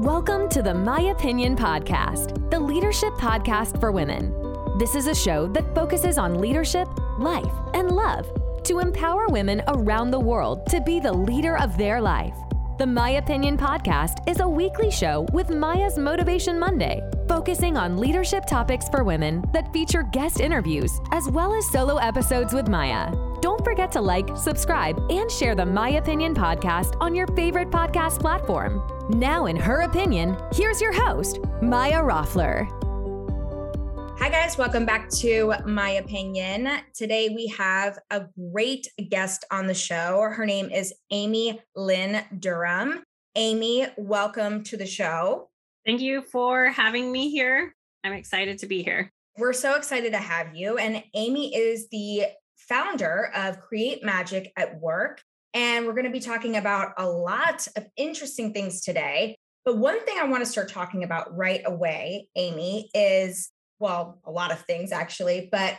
Welcome to the My Opinion Podcast, the leadership podcast for women. This is a show that focuses on leadership, life, and love to empower women around the world to be the leader of their life. The My Opinion Podcast is a weekly show with Maya's Motivation Monday, focusing on leadership topics for women that feature guest interviews as well as solo episodes with Maya. Don't forget to like, subscribe, and share the My Opinion Podcast on your favorite podcast platform. Now, in her opinion, here's your host, Maya Roffler. Hi, guys. Welcome back to My Opinion. Today we have a great guest on the show. Her name is Amy Lynn Durham. Amy, welcome to the show. Thank you for having me here. I'm excited to be here. We're so excited to have you. And Amy is the founder of Create Magic at Work. And we're going to be talking about a lot of interesting things today. But one thing I want to start talking about right away, Amy, is well, a lot of things actually, but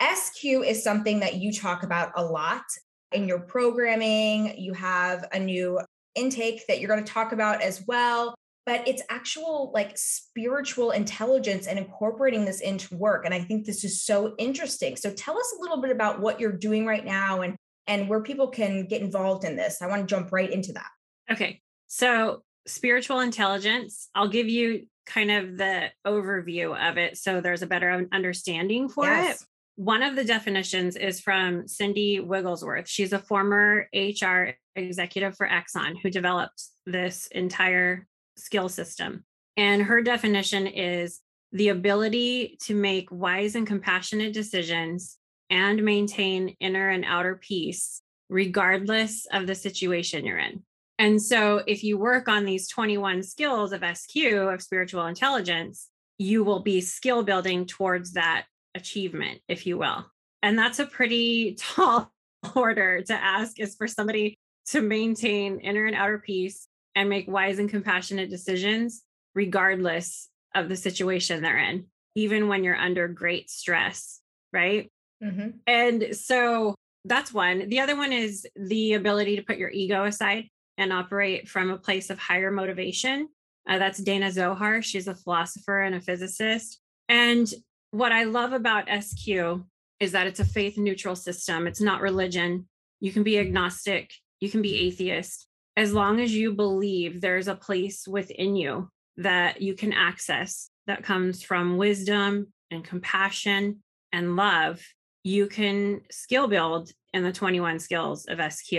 SQ is something that you talk about a lot in your programming. You have a new intake that you're going to talk about as well, but it's actual like spiritual intelligence and incorporating this into work. And I think this is so interesting. So tell us a little bit about what you're doing right now and and where people can get involved in this. I want to jump right into that. Okay. So spiritual intelligence, I'll give you kind of the overview of it so there's a better understanding for yes. it. One of the definitions is from Cindy Wigglesworth. She's a former HR executive for Exxon who developed this entire skill system. And her definition is the ability to make wise and compassionate decisions and maintain inner and outer peace, regardless of the situation you're in. And so, if you work on these 21 skills of SQ, of spiritual intelligence, you will be skill building towards that achievement, if you will. And that's a pretty tall order to ask is for somebody to maintain inner and outer peace and make wise and compassionate decisions, regardless of the situation they're in, even when you're under great stress, right? Mm-hmm. And so that's one. The other one is the ability to put your ego aside and operate from a place of higher motivation. Uh, that's Danah Zohar. She's a philosopher and a physicist. And what I love about SQ is that it's a faith neutral system, it's not religion. You can be agnostic, you can be atheist. As long as you believe there's a place within you that you can access that comes from wisdom and compassion and love, you can skill build in the 21 skills of SQ.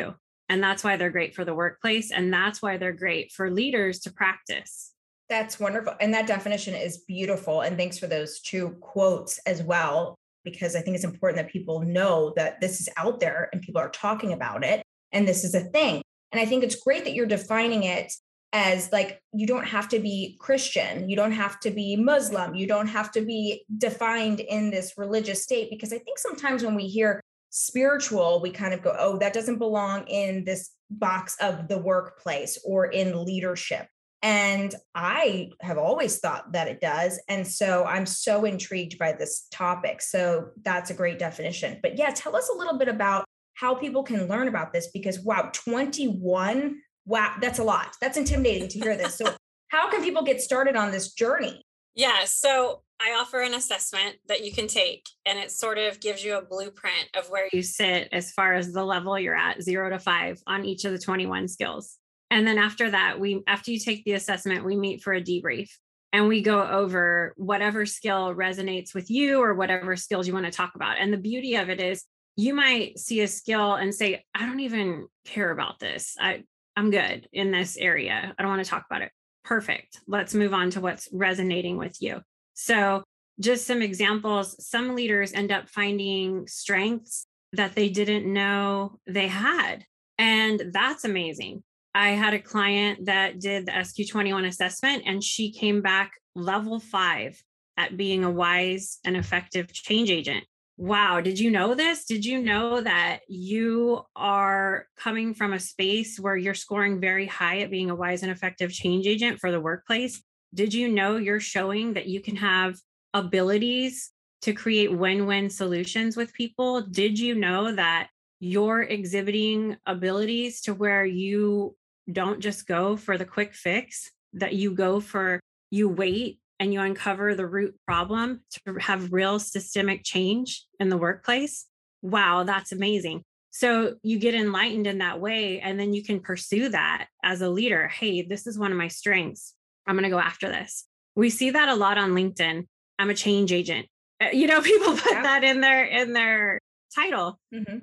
And that's why they're great for the workplace. And that's why they're great for leaders to practice. That's wonderful. And that definition is beautiful. And thanks for those two quotes as well, because I think it's important that people know that this is out there and people are talking about it. And this is a thing. And I think it's great that you're defining it as like you don't have to be Christian, you don't have to be Muslim, you don't have to be defined in this religious state. Because I think sometimes when we hear spiritual, we kind of go, oh, that doesn't belong in this box of the workplace or in leadership. And I have always thought that it does. And so I'm so intrigued by this topic. So that's a great definition. But yeah, tell us a little bit about how people can learn about this because wow, 21, wow, that's a lot. That's intimidating to hear this. So, how can people get started on this journey? Yeah. So I offer an assessment that you can take, and it sort of gives you a blueprint of where you sit as far as the level you're at, zero to five on each of the 21 skills. And then after that, we after you take the assessment, we meet for a debrief and we go over whatever skill resonates with you or whatever skills you want to talk about. And the beauty of it is you might see a skill and say, I don't even care about this. I, I'm good in this area. I don't want to talk about it perfect. Let's move on to what's resonating with you. So, just some examples some leaders end up finding strengths that they didn't know they had. And that's amazing. I had a client that did the SQ21 assessment and she came back level five at being a wise and effective change agent wow, did you know this? Did you know that you are coming from a space where you're scoring very high at being a wise and effective change agent for the workplace? Did you know you're showing that you can have abilities to create win win solutions with people? Did you know that you're exhibiting abilities to where you don't just go for the quick fix, that you go for, you wait and you uncover the root problem to have real systemic change in the workplace, wow, that's amazing. So you get enlightened in that way, and then you can pursue that as a leader. Hey, this is one of my strengths. I'm going to go after this. We see that a lot on LinkedIn. I'm a change agent. Uh, you know, people put yeah. that in their in their title, mm-hmm.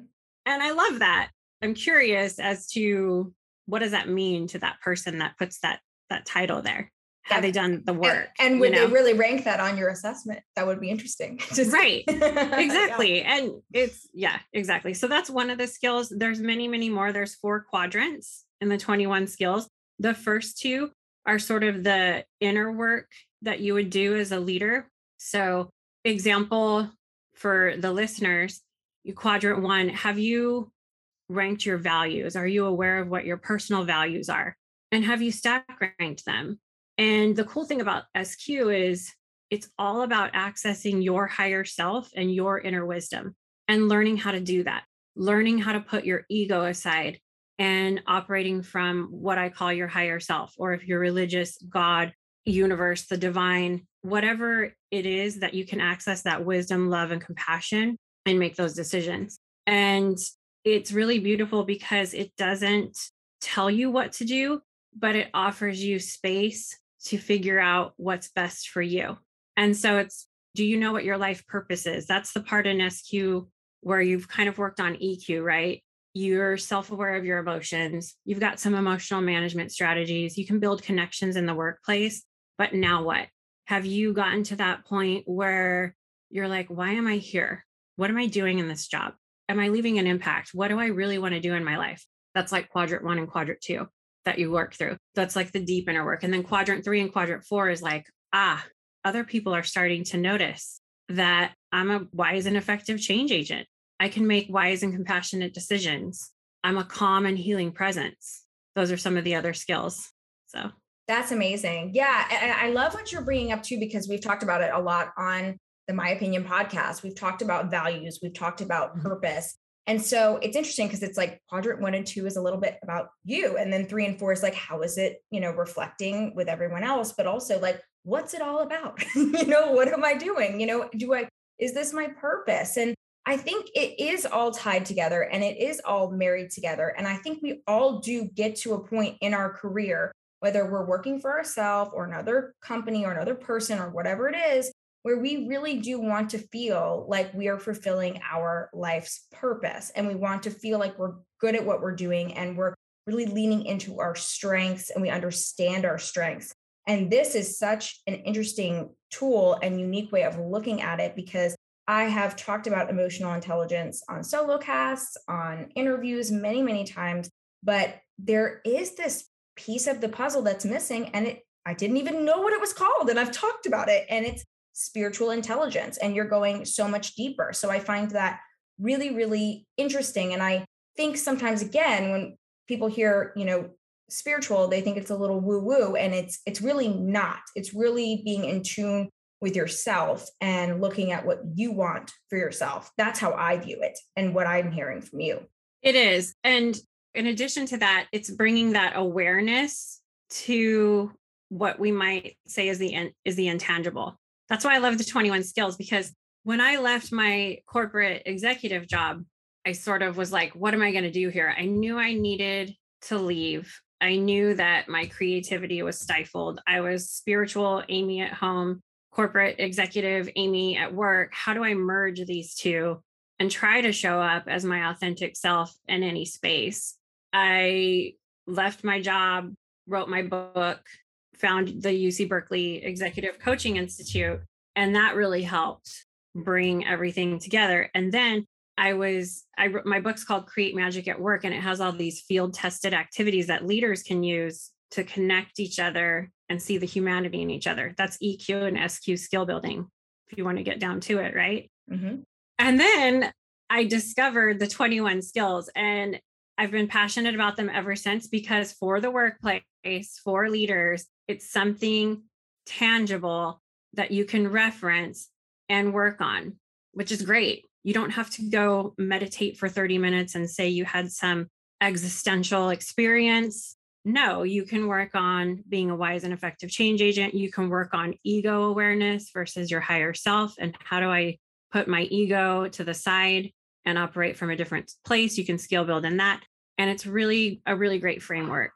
and I love that. I'm curious as to what does that mean to that person that puts that that title there have they done the work and, and would know? they really rank that on your assessment that would be interesting. Just, right. Exactly. Yeah. and it's yeah exactly. So that's one of the skills. There's many many more. There's four quadrants in the 21 skills. The first two are sort of the inner work that you would do as a leader. So example for the listeners you quadrant one have you ranked your values? Are you aware of what your personal values are? And have you stack ranked them and the cool thing about SQ is it's all about accessing your higher self and your inner wisdom and learning how to do that, learning how to put your ego aside and operating from what I call your higher self, or if you're religious, God, universe, the divine, whatever it is that you can access that wisdom, love, and compassion and make those decisions. And it's really beautiful because it doesn't tell you what to do, but it offers you space to figure out what's best for you. And so it's do you know what your life purpose is? That's the part in SQ where you've kind of worked on EQ, right? You're self aware of your emotions. You've got some emotional management strategies. You can build connections in the workplace. But now what? Have you gotten to that point where you're like, why am I here? What am I doing in this job? Am I leaving an impact? What do I really want to do in my life? That's like quadrant one and quadrant two that you work through. That's like the deep inner work. And then quadrant three and quadrant four is like, ah, other people are starting to notice that I'm a wise and effective change agent. I can make wise and compassionate decisions. I'm a calm and healing presence. Those are some of the other skills. So that's amazing. Yeah. I love what you're bringing up too, because we've talked about it a lot on the My Opinion podcast. We've talked about values, we've talked about mm-hmm. purpose. And so it's interesting because it's like quadrant one and two is a little bit about you. And then three and four is like, how is it, you know, reflecting with everyone else, but also like, what's it all about? you know, what am I doing? You know, do I, is this my purpose? And I think it is all tied together and it is all married together. And I think we all do get to a point in our career, whether we're working for ourselves or another company or another person or whatever it is, where we really do want to feel like we are fulfilling our life's purpose and we want to feel like we're good at what we're doing and we're really leaning into our strengths and we understand our strengths. And this is such an interesting tool and unique way of looking at it because I have talked about emotional intelligence on solo casts, on interviews many, many times, but there is this piece of the puzzle that's missing and it I didn't even know what it was called and I've talked about it and it's spiritual intelligence and you're going so much deeper. So I find that really, really interesting. And I think sometimes again, when people hear, you know, spiritual, they think it's a little woo-woo and it's it's really not. It's really being in tune with yourself and looking at what you want for yourself. That's how I view it and what I'm hearing from you. It is. And in addition to that, it's bringing that awareness to what we might say is the is the intangible that's why I love the 21 skills because when I left my corporate executive job, I sort of was like, what am I going to do here? I knew I needed to leave. I knew that my creativity was stifled. I was spiritual Amy at home, corporate executive Amy at work. How do I merge these two and try to show up as my authentic self in any space? I left my job, wrote my book, found the UC Berkeley Executive Coaching Institute, and that really helped bring everything together. And then I was, I wrote my book's called Create Magic at Work, and it has all these field tested activities that leaders can use to connect each other and see the humanity in each other. That's EQ and SQ skill building, if you want to get down to it, right? Mm-hmm. And then I discovered the 21 skills, and I've been passionate about them ever since because for the workplace, for leaders, it's something tangible that you can reference and work on, which is great. You don't have to go meditate for 30 minutes and say you had some existential experience. no, you can work on being a wise and effective change agent. You can work on ego awareness versus your higher self. And how do I put my ego to the side and operate from a different place? You can skill build in that. And it's really a really great framework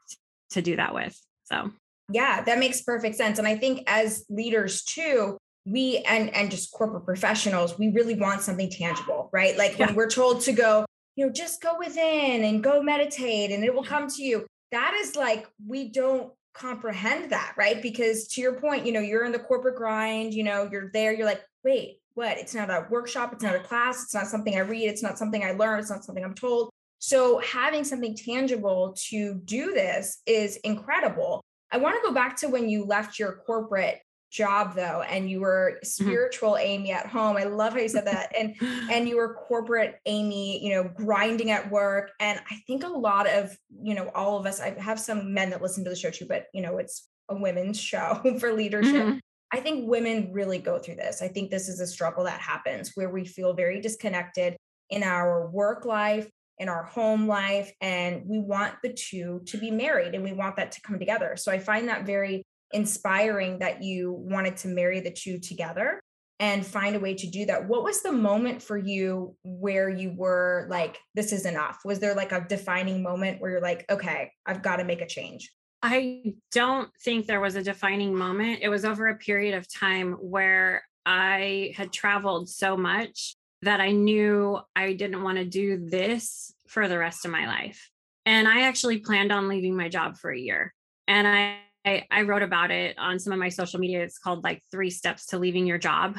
to do that with. So, yeah, that makes perfect sense. And I think as leaders too, we and and just corporate professionals, we really want something tangible, right? Like yeah. when we're told to go, you know, just go within and go meditate and it will come to you that is like we don't comprehend that, right? Because to your point, you know, you're in the corporate grind, you know, you're there, you're like, wait, what? It's not a workshop, it's not a class, it's not something I read, it's not something I learn, it's not something I'm told. So having something tangible to do this is incredible. I want to go back to when you left your corporate job though and you were mm-hmm. spiritual amy at home i love how you said that and and you were corporate amy you know grinding at work and i think a lot of you know all of us i have some men that listen to the show too but you know it's a women's show for leadership mm-hmm. i think women really go through this i think this is a struggle that happens where we feel very disconnected in our work life in our home life and we want the two to be married and we want that to come together so i find that very inspiring that you wanted to marry the two together and find a way to do that. What was the moment for you where you were like, this is enough? Was there like a defining moment where you're like, okay, I've got to make a change? I don't think there was a defining moment. It was over a period of time where I had traveled so much that I knew I didn't want to do this for the rest of my life. And I actually planned on leaving my job for a year. And I I, I wrote about it on some of my social media. It's called like three steps to leaving your job.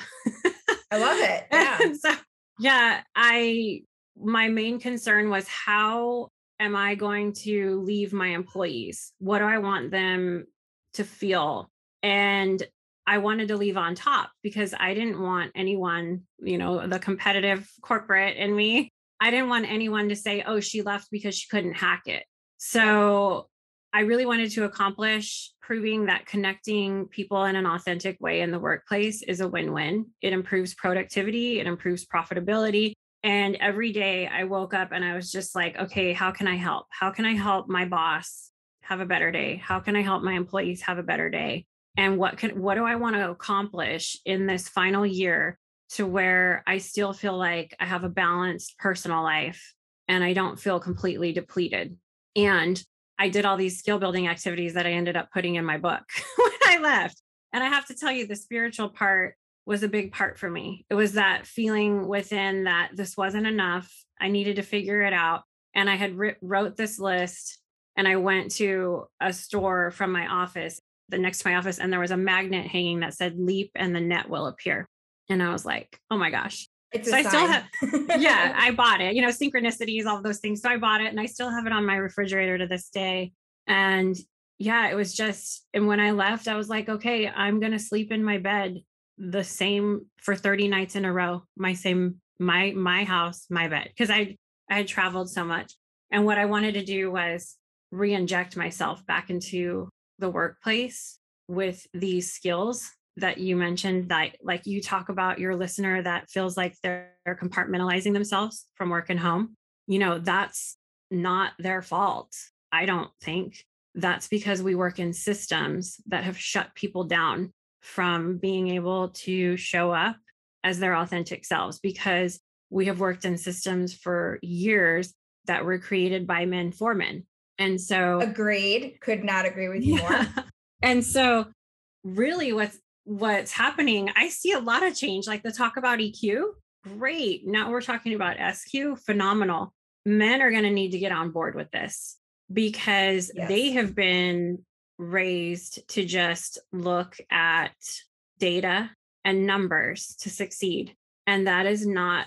I love it. Yeah. so, yeah. I, my main concern was how am I going to leave my employees? What do I want them to feel? And I wanted to leave on top because I didn't want anyone, you know, the competitive corporate in me, I didn't want anyone to say, oh, she left because she couldn't hack it. So I really wanted to accomplish proving that connecting people in an authentic way in the workplace is a win win. It improves productivity, it improves profitability. And every day I woke up and I was just like, okay, how can I help? How can I help my boss have a better day? How can I help my employees have a better day? And what can what do I want to accomplish in this final year to where I still feel like I have a balanced personal life and I don't feel completely depleted. And I did all these skill building activities that I ended up putting in my book when I left. And I have to tell you, the spiritual part was a big part for me. It was that feeling within that this wasn't enough. I needed to figure it out. And I had wrote this list and I went to a store from my office, the next to my office, and there was a magnet hanging that said leap and the net will appear. And I was like, oh my gosh, it's so I still have, yeah, I bought it, you know, synchronicities, all those things. So I bought it and I still have it on my refrigerator to this day. And yeah, it was just, and when I left, I was like, okay, I'm going to sleep in my bed the same for 30 nights in a row, my same, my, my house, my bed. Cause I, I had traveled so much. And what I wanted to do was re inject myself back into the workplace with these skills that you mentioned that like you talk about your listener that feels like they're, compartmentalizing themselves from work and home you know that's not their fault i don't think. That's because we work in systems that have shut people down from being able to show up as their authentic selves because we have worked in systems for years that were created by men for men and so agreed could not agree with you yeah. more and so really what's what's happening, I see a lot of change. Like the talk about EQ, great. Now we're talking about SQ, phenomenal. Men are going to need to get on board with this because yes. they have been raised to just look at data and numbers to succeed. And that is not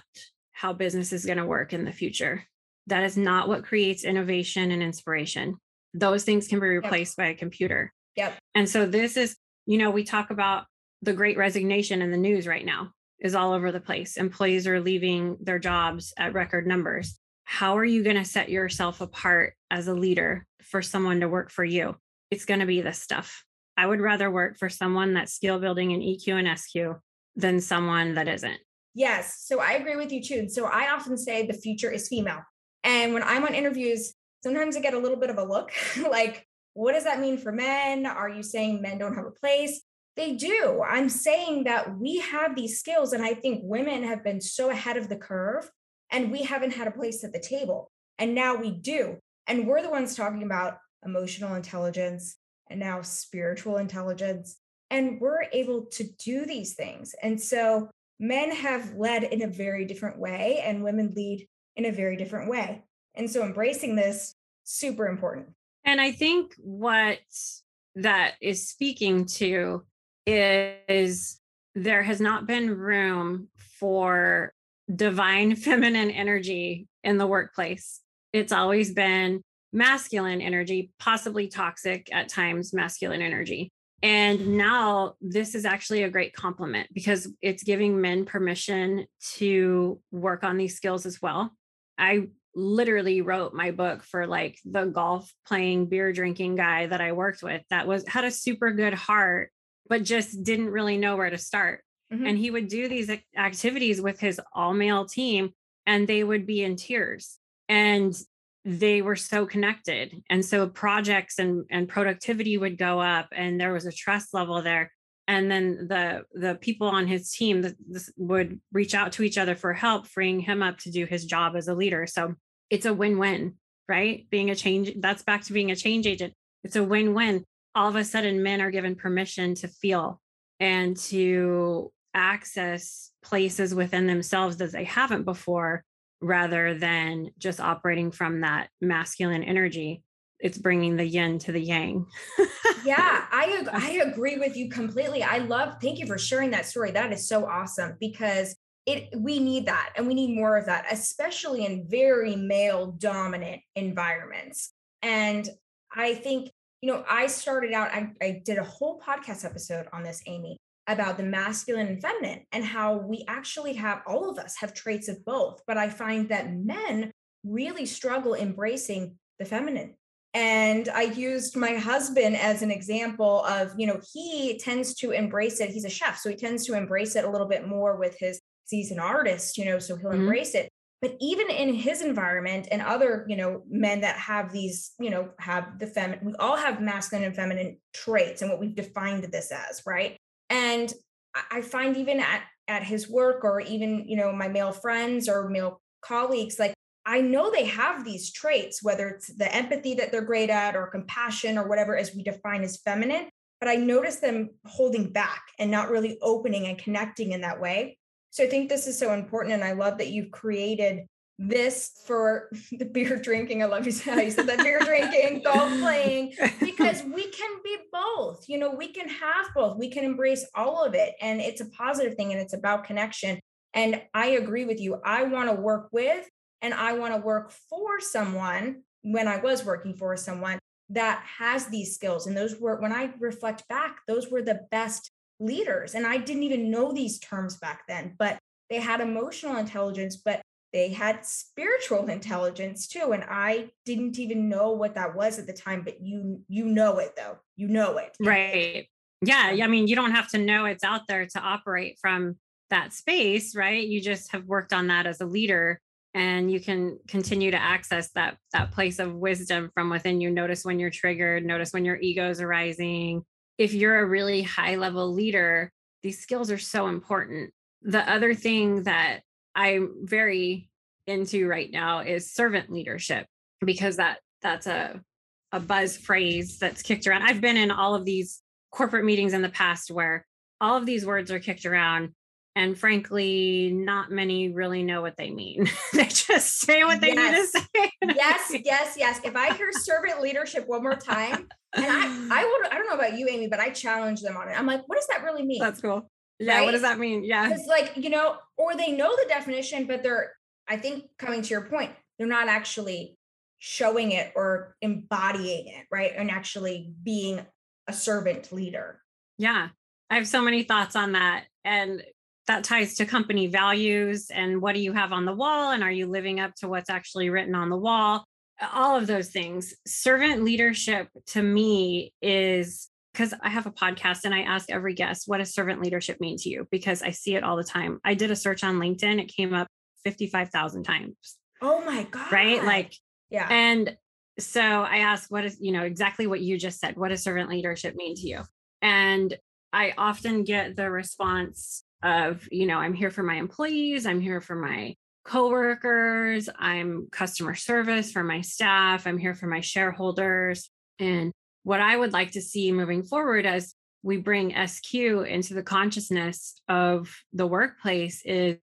how business is going to work in the future. That is not what creates innovation and inspiration. Those things can be replaced yep. by a computer. Yep. And so this is you know, we talk about the great resignation in the news right now is all over the place. Employees are leaving their jobs at record numbers. How are you going to set yourself apart as a leader for someone to work for you? It's going to be this stuff. I would rather work for someone that's skill building in EQ and SQ than someone that isn't. Yes. So I agree with you too. So I often say the future is female. And when I'm on interviews, sometimes I get a little bit of a look like, what does that mean for men? Are you saying men don't have a place? They do. I'm saying that we have these skills, and I think women have been so ahead of the curve and we haven't had a place at the table. And now we do. And we're the ones talking about emotional intelligence and now spiritual intelligence. And we're able to do these things. And so men have led in a very different way, and women lead in a very different way. And so embracing this, super important. And I think what that is speaking to is there has not been room for divine feminine energy in the workplace. It's always been masculine energy, possibly toxic at times, masculine energy. And now this is actually a great compliment because it's giving men permission to work on these skills as well. I literally wrote my book for like the golf playing beer drinking guy that I worked with that was had a super good heart but just didn't really know where to start. Mm-hmm. And he would do these activities with his all male team and they would be in tears and they were so connected. And so projects and, and productivity would go up and there was a trust level there. And then the the people on his team would reach out to each other for help, freeing him up to do his job as a leader. So it's a win-win, right? Being a change, that's back to being a change agent. It's a win-win. All of a sudden, men are given permission to feel and to access places within themselves that they haven't before rather than just operating from that masculine energy it's bringing the yin to the yang yeah i i agree with you completely i love thank you for sharing that story that is so awesome because it we need that and we need more of that especially in very male dominant environments and i think you know i started out I, I did a whole podcast episode on this amy about the masculine and feminine and how we actually have all of us have traits of both. But I find that men really struggle embracing the feminine. And I used my husband as an example of, you know, he tends to embrace it. He's a chef, so he tends to embrace it a little bit more with his, he's an artist, you know, so he'll mm-hmm. embrace it. But even in his environment and other, you know, men that have these, you know, have the feminine, we all have masculine and feminine traits and what we've defined this as, right? And I find even at, at his work or even, you know, my male friends or male colleagues, like I know they have these traits, whether it's the empathy that they're great at or compassion or whatever as we define as feminine, but I notice them holding back and not really opening and connecting in that way. So I think this is so important. And I love that you've created this for the beer drinking. I love you how you said that beer drinking, golf playing, because we can be both. You know, we can have both. We can embrace all of it. And it's a positive thing and it's about connection. And I agree with you. I want to work with and I want to work for someone when I was working for someone that has these skills. And those were, when I reflect back, those were the best leaders. And I didn't even know these terms back then, but they had emotional intelligence, but they had spiritual intelligence too and i didn't even know what that was at the time but you you know it though you know it right yeah i mean you don't have to know it's out there to operate from that space right you just have worked on that as a leader and you can continue to access that that place of wisdom from within you. Notice when you're triggered notice when your ego's arising if you're a really high level leader these skills are so important. The other thing that I'm very into right now is servant leadership because that that's a a buzz phrase that's kicked around. I've been in all of these corporate meetings in the past where all of these words are kicked around and frankly not many really know what they mean. They just say what they yes. need to say. Yes yes yes. If i hear servant leadership one more time and i i would i don't know about you amy but i challenge them on it. I'm like what does that really mean? That's cool. Yeah right? what does that mean? Yeah. It's like you know or they know the definition but they're i think coming to your point they're not actually showing it or embodying it right? And actually being a servant leader. Yeah. I have so many thoughts on that and that ties to company values and what do you have on the wall and are you living up to what's actually written on the wall all of those things servant leadership to me is because I have a podcast and I ask every guest, what does servant leadership mean to you? Because I see it all the time. I did a search on LinkedIn, it came up 55,000 times. Oh my God. Right. Like, yeah. And so I ask, what is, you know, exactly what you just said. What does servant leadership mean to you? And I often get the response of, you know, I'm here for my employees, I'm here for my coworkers, I'm customer service for my staff, I'm here for my shareholders. And what I would like to see moving forward as we bring SQ into the consciousness of the workplace is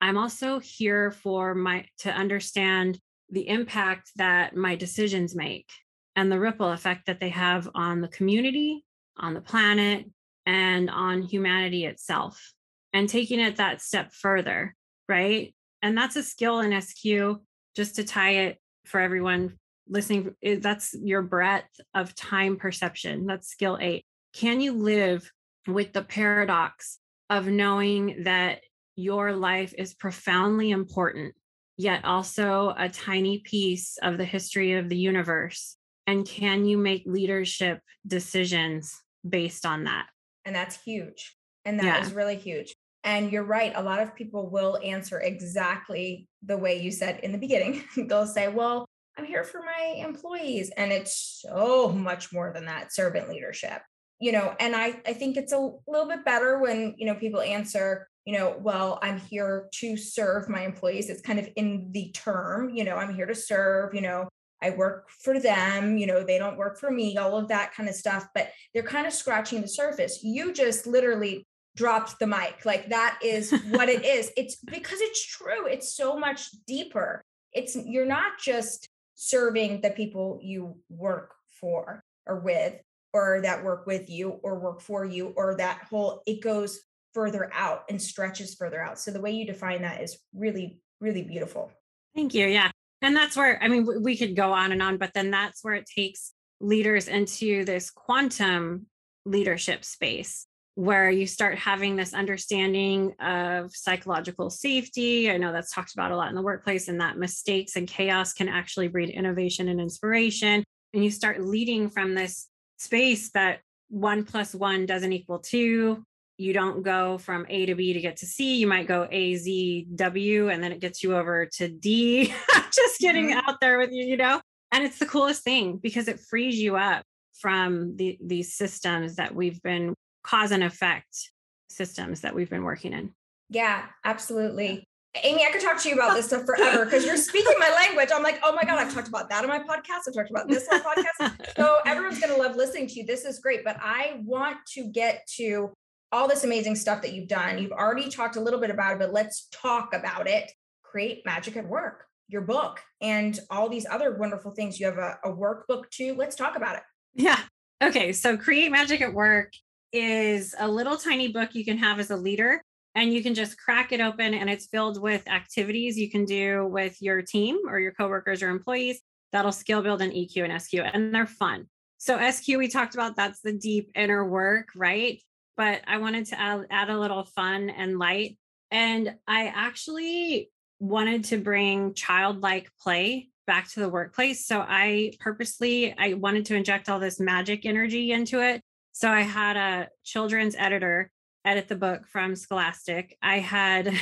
I'm also here for my to understand the impact that my decisions make and the ripple effect that they have on the community, on the planet, and on humanity itself. And taking it that step further, right? And that's a skill in SQ, just to tie it for everyone listening. That's your breadth of time perception. That's skill eight. Can you live with the paradox of knowing that your life is profoundly important yet also a tiny piece of the history of the universe? And can you make leadership decisions based on that? And that's huge. And that yeah. is really huge. And you're right. A lot of people will answer exactly the way you said in the beginning. They'll say, well, I'm here for my employees. And it's so much more than that servant leadership. You know, and I, I think it's a little bit better when, you know, people answer, you know, well, I'm here to serve my employees. It's kind of in the term, you know, I'm here to serve, you know, I work for them, you know, they don't work for me, all of that kind of stuff, but they're kind of scratching the surface. You just literally dropped the mic. Like that is what it is. It's because it's true. It's so much deeper. It's you're not just serving the people you work for or with or that work with you or work for you or that whole it goes further out and stretches further out. So the way you define that is really, really beautiful. Thank you. Yeah. And that's where, I mean, we could go on and on, but then that's where it takes leaders into this quantum leadership space where you start having this understanding of psychological safety. I know that's talked about a lot in the workplace, and that mistakes and chaos can actually breed innovation and inspiration. And you start leading from this space that one plus one doesn't equal two, you don't go from A to B to get to C. You might go A, Z, W, and then it gets you over to D. Just getting mm-hmm. out there with you, you know? And it's the coolest thing because it frees you up from the, these systems that we've been cause and effect systems that we've been working in. Yeah, absolutely. Amy, I could talk to you about this stuff forever because you're speaking my language. I'm like, oh my God, I've talked about that on my podcast. I've talked about this on my podcast. So everyone's going to love listening to you. This is great. But I want to get to all this amazing stuff that you've done. You've already talked a little bit about it, but let's talk about it. Create Magic at Work, your book, and all these other wonderful things. You have a, a workbook too. Let's talk about it. Yeah. Okay. So, Create Magic at Work is a little tiny book you can have as a leader, and you can just crack it open, and it's filled with activities you can do with your team or your coworkers or employees that'll skill build an EQ and SQ, and they're fun. So, SQ, we talked about that's the deep inner work, right? but I wanted to add, add a little fun and light. And I actually wanted to bring childlike play back to the workplace. So I purposely I wanted to inject all this magic energy into it. So I had a children's editor edit the book from Scholastic. I had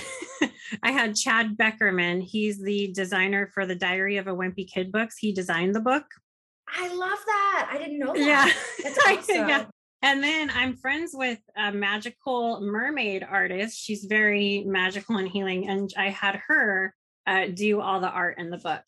I had Chad Beckerman. He's the designer for the Diary of a Wimpy Kid books. He designed the book. I love that. I didn't know that. Yeah. That's awesome. yeah. And then I'm friends with a magical mermaid artist. She's very magical and healing. And I had her uh, do all the art in the book.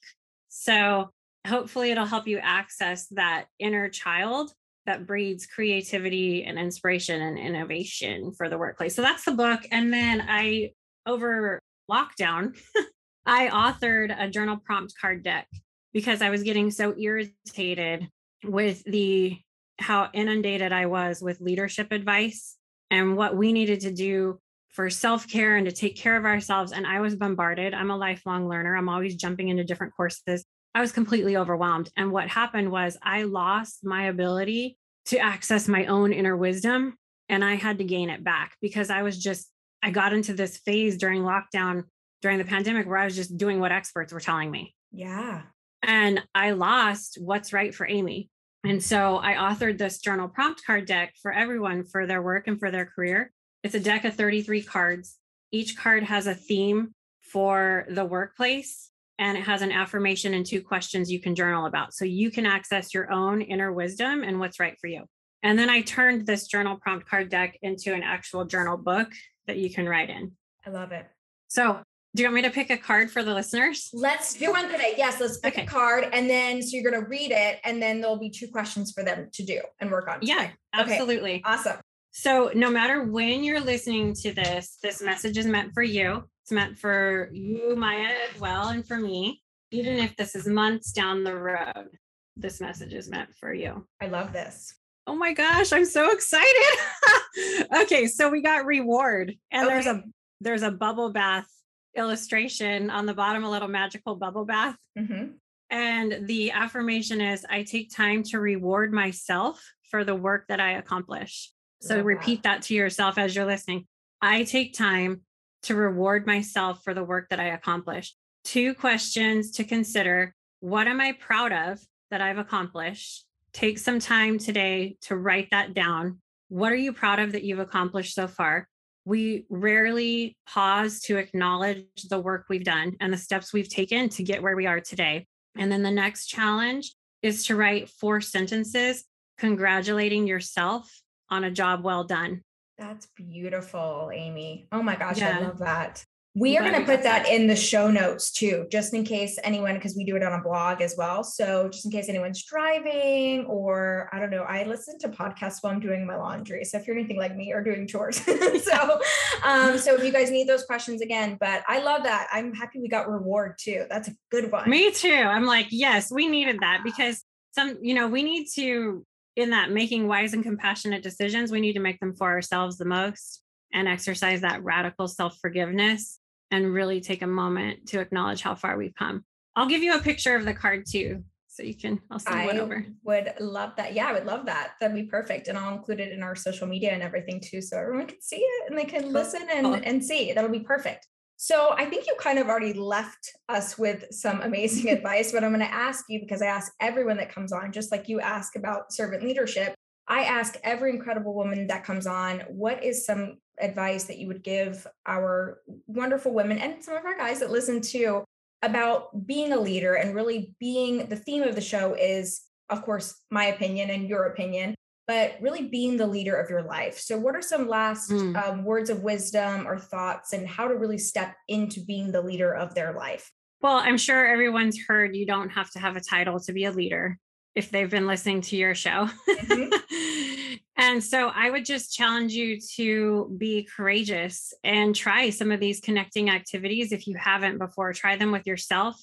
So hopefully it'll help you access that inner child that breeds creativity and inspiration and innovation for the workplace. So that's the book. And then I, over lockdown, I authored a journal prompt card deck because I was getting so irritated with the how inundated I was with leadership advice and what we needed to do for self care and to take care of ourselves. And I was bombarded. I'm a lifelong learner, I'm always jumping into different courses. I was completely overwhelmed. And what happened was I lost my ability to access my own inner wisdom and I had to gain it back because I was just, I got into this phase during lockdown, during the pandemic, where I was just doing what experts were telling me. Yeah. And I lost what's right for Amy. And so I authored this journal prompt card deck for everyone for their work and for their career. It's a deck of 33 cards. Each card has a theme for the workplace. And it has an affirmation and two questions you can journal about. So you can access your own inner wisdom and what's right for you. And then I turned this journal prompt card deck into an actual journal book that you can write in. I love it. So, do you want me to pick a card for the listeners? Let's do one today. Yes, let's pick okay. a card. And then, so you're going to read it, and then there'll be two questions for them to do and work on. Yeah, absolutely. Okay. Awesome. So, no matter when you're listening to this, this message is meant for you. It's meant for you, Maya, as well, and for me. Even if this is months down the road, this message is meant for you. I love this. Oh my gosh, I'm so excited. okay, so we got reward, and okay. there's a there's a bubble bath illustration on the bottom, a little magical bubble bath. Mm-hmm. And the affirmation is I take time to reward myself for the work that I accomplish. So repeat that. that to yourself as you're listening. I take time to reward myself for the work that I accomplished. Two questions to consider What am I proud of that I've accomplished? Take some time today to write that down. What are you proud of that you've accomplished so far? We rarely pause to acknowledge the work we've done and the steps we've taken to get where we are today. And then the next challenge is to write four sentences congratulating yourself on a job well done. That's beautiful, Amy. Oh my gosh, yeah. I love that. We are going to put that in the show notes too, just in case anyone, because we do it on a blog as well. So, just in case anyone's driving, or I don't know, I listen to podcasts while I'm doing my laundry. So, if you're anything like me or doing chores, so, um, so if you guys need those questions again, but I love that. I'm happy we got reward too. That's a good one. Me too. I'm like, yes, we needed that because some, you know, we need to in that making wise and compassionate decisions, we need to make them for ourselves the most and exercise that radical self forgiveness and really take a moment to acknowledge how far we've come. I'll give you a picture of the card too. So you can, I'll send I one over. Would love that. Yeah, I would love that. That'd be perfect. And I'll include it in our social media and everything too. So everyone can see it and they can listen and, and see. That'll be perfect. So I think you kind of already left us with some amazing advice, but I'm going to ask you because I ask everyone that comes on, just like you ask about servant leadership. I ask every incredible woman that comes on, what is some advice that you would give our wonderful women and some of our guys that listen to about being a leader and really being the theme of the show is, of course, my opinion and your opinion, but really being the leader of your life. So, what are some last mm. um, words of wisdom or thoughts and how to really step into being the leader of their life? Well, I'm sure everyone's heard you don't have to have a title to be a leader if they've been listening to your show. Mm-hmm. and so I would just challenge you to be courageous and try some of these connecting activities if you haven't before. Try them with yourself,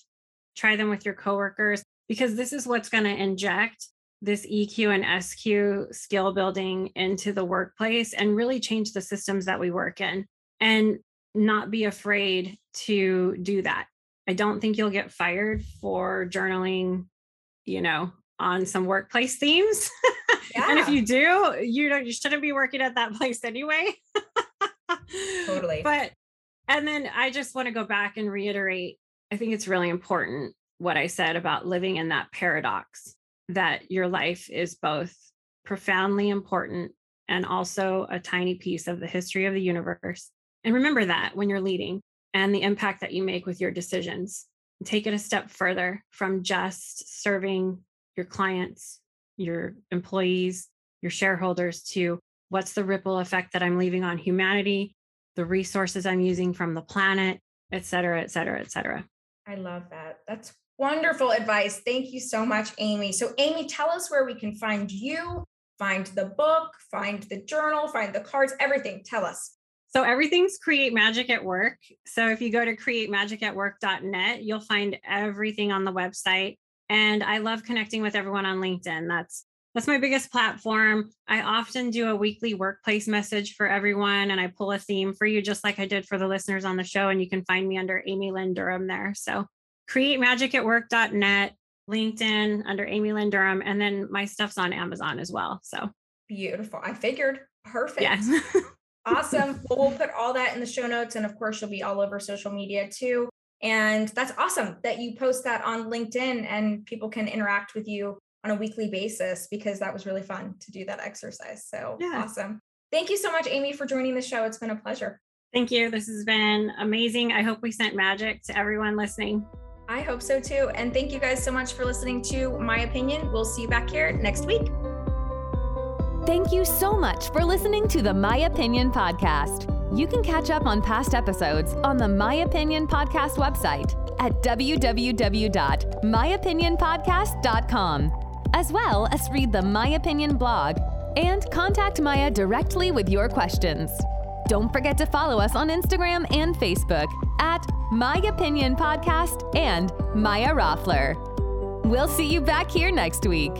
try them with your coworkers, because this is what's going to inject this EQ and SQ skill building into the workplace and really change the systems that we work in and not be afraid to do that. I don't think you'll get fired for journaling, you know, on some workplace themes. Yeah. and if you do, you don't you shouldn't be working at that place anyway. totally. But and then I just want to go back and reiterate I think it's really important what I said about living in that paradox that your life is both profoundly important and also a tiny piece of the history of the universe. And remember that when you're leading and the impact that you make with your decisions. Take it a step further from just serving your clients, your employees, your shareholders to what's the ripple effect that I'm leaving on humanity, the resources I'm using from the planet, et cetera, et cetera, et cetera. I love that. That's wonderful advice. Thank you so much, Amy. So, Amy, tell us where we can find you, find the book, find the journal, find the cards, everything. Tell us. So everything's Create Magic at Work. So if you go to createmagicatwork.net, you'll find everything on the website and I love connecting with everyone on LinkedIn. That's that's my biggest platform. I often do a weekly workplace message for everyone and I pull a theme for you just like I did for the listeners on the show and you can find me under Amy Lynn Durham there. So createmagicatwork.net, LinkedIn under Amy Lynn Durham and then my stuff's on Amazon as well. So beautiful. I figured. Perfect. Yes. awesome. Well, we'll put all that in the show notes and of course you'll be all over social media too. And that's awesome that you post that on LinkedIn and people can interact with you on a weekly basis because that was really fun to do that exercise. So yeah. awesome. Thank you so much, Amy, for joining the show. It's been a pleasure. Thank you. This has been amazing. I hope we sent magic to everyone listening. I hope so too. And thank you guys so much for listening to My Opinion. We'll see you back here next week. Thank you so much for listening to the My Opinion podcast. You can catch up on past episodes on the My Opinion podcast website at www.myopinionpodcast.com, as well as read the My Opinion blog and contact Maya directly with your questions. Don't forget to follow us on Instagram and Facebook at My Opinion Podcast and Maya Roffler. We'll see you back here next week.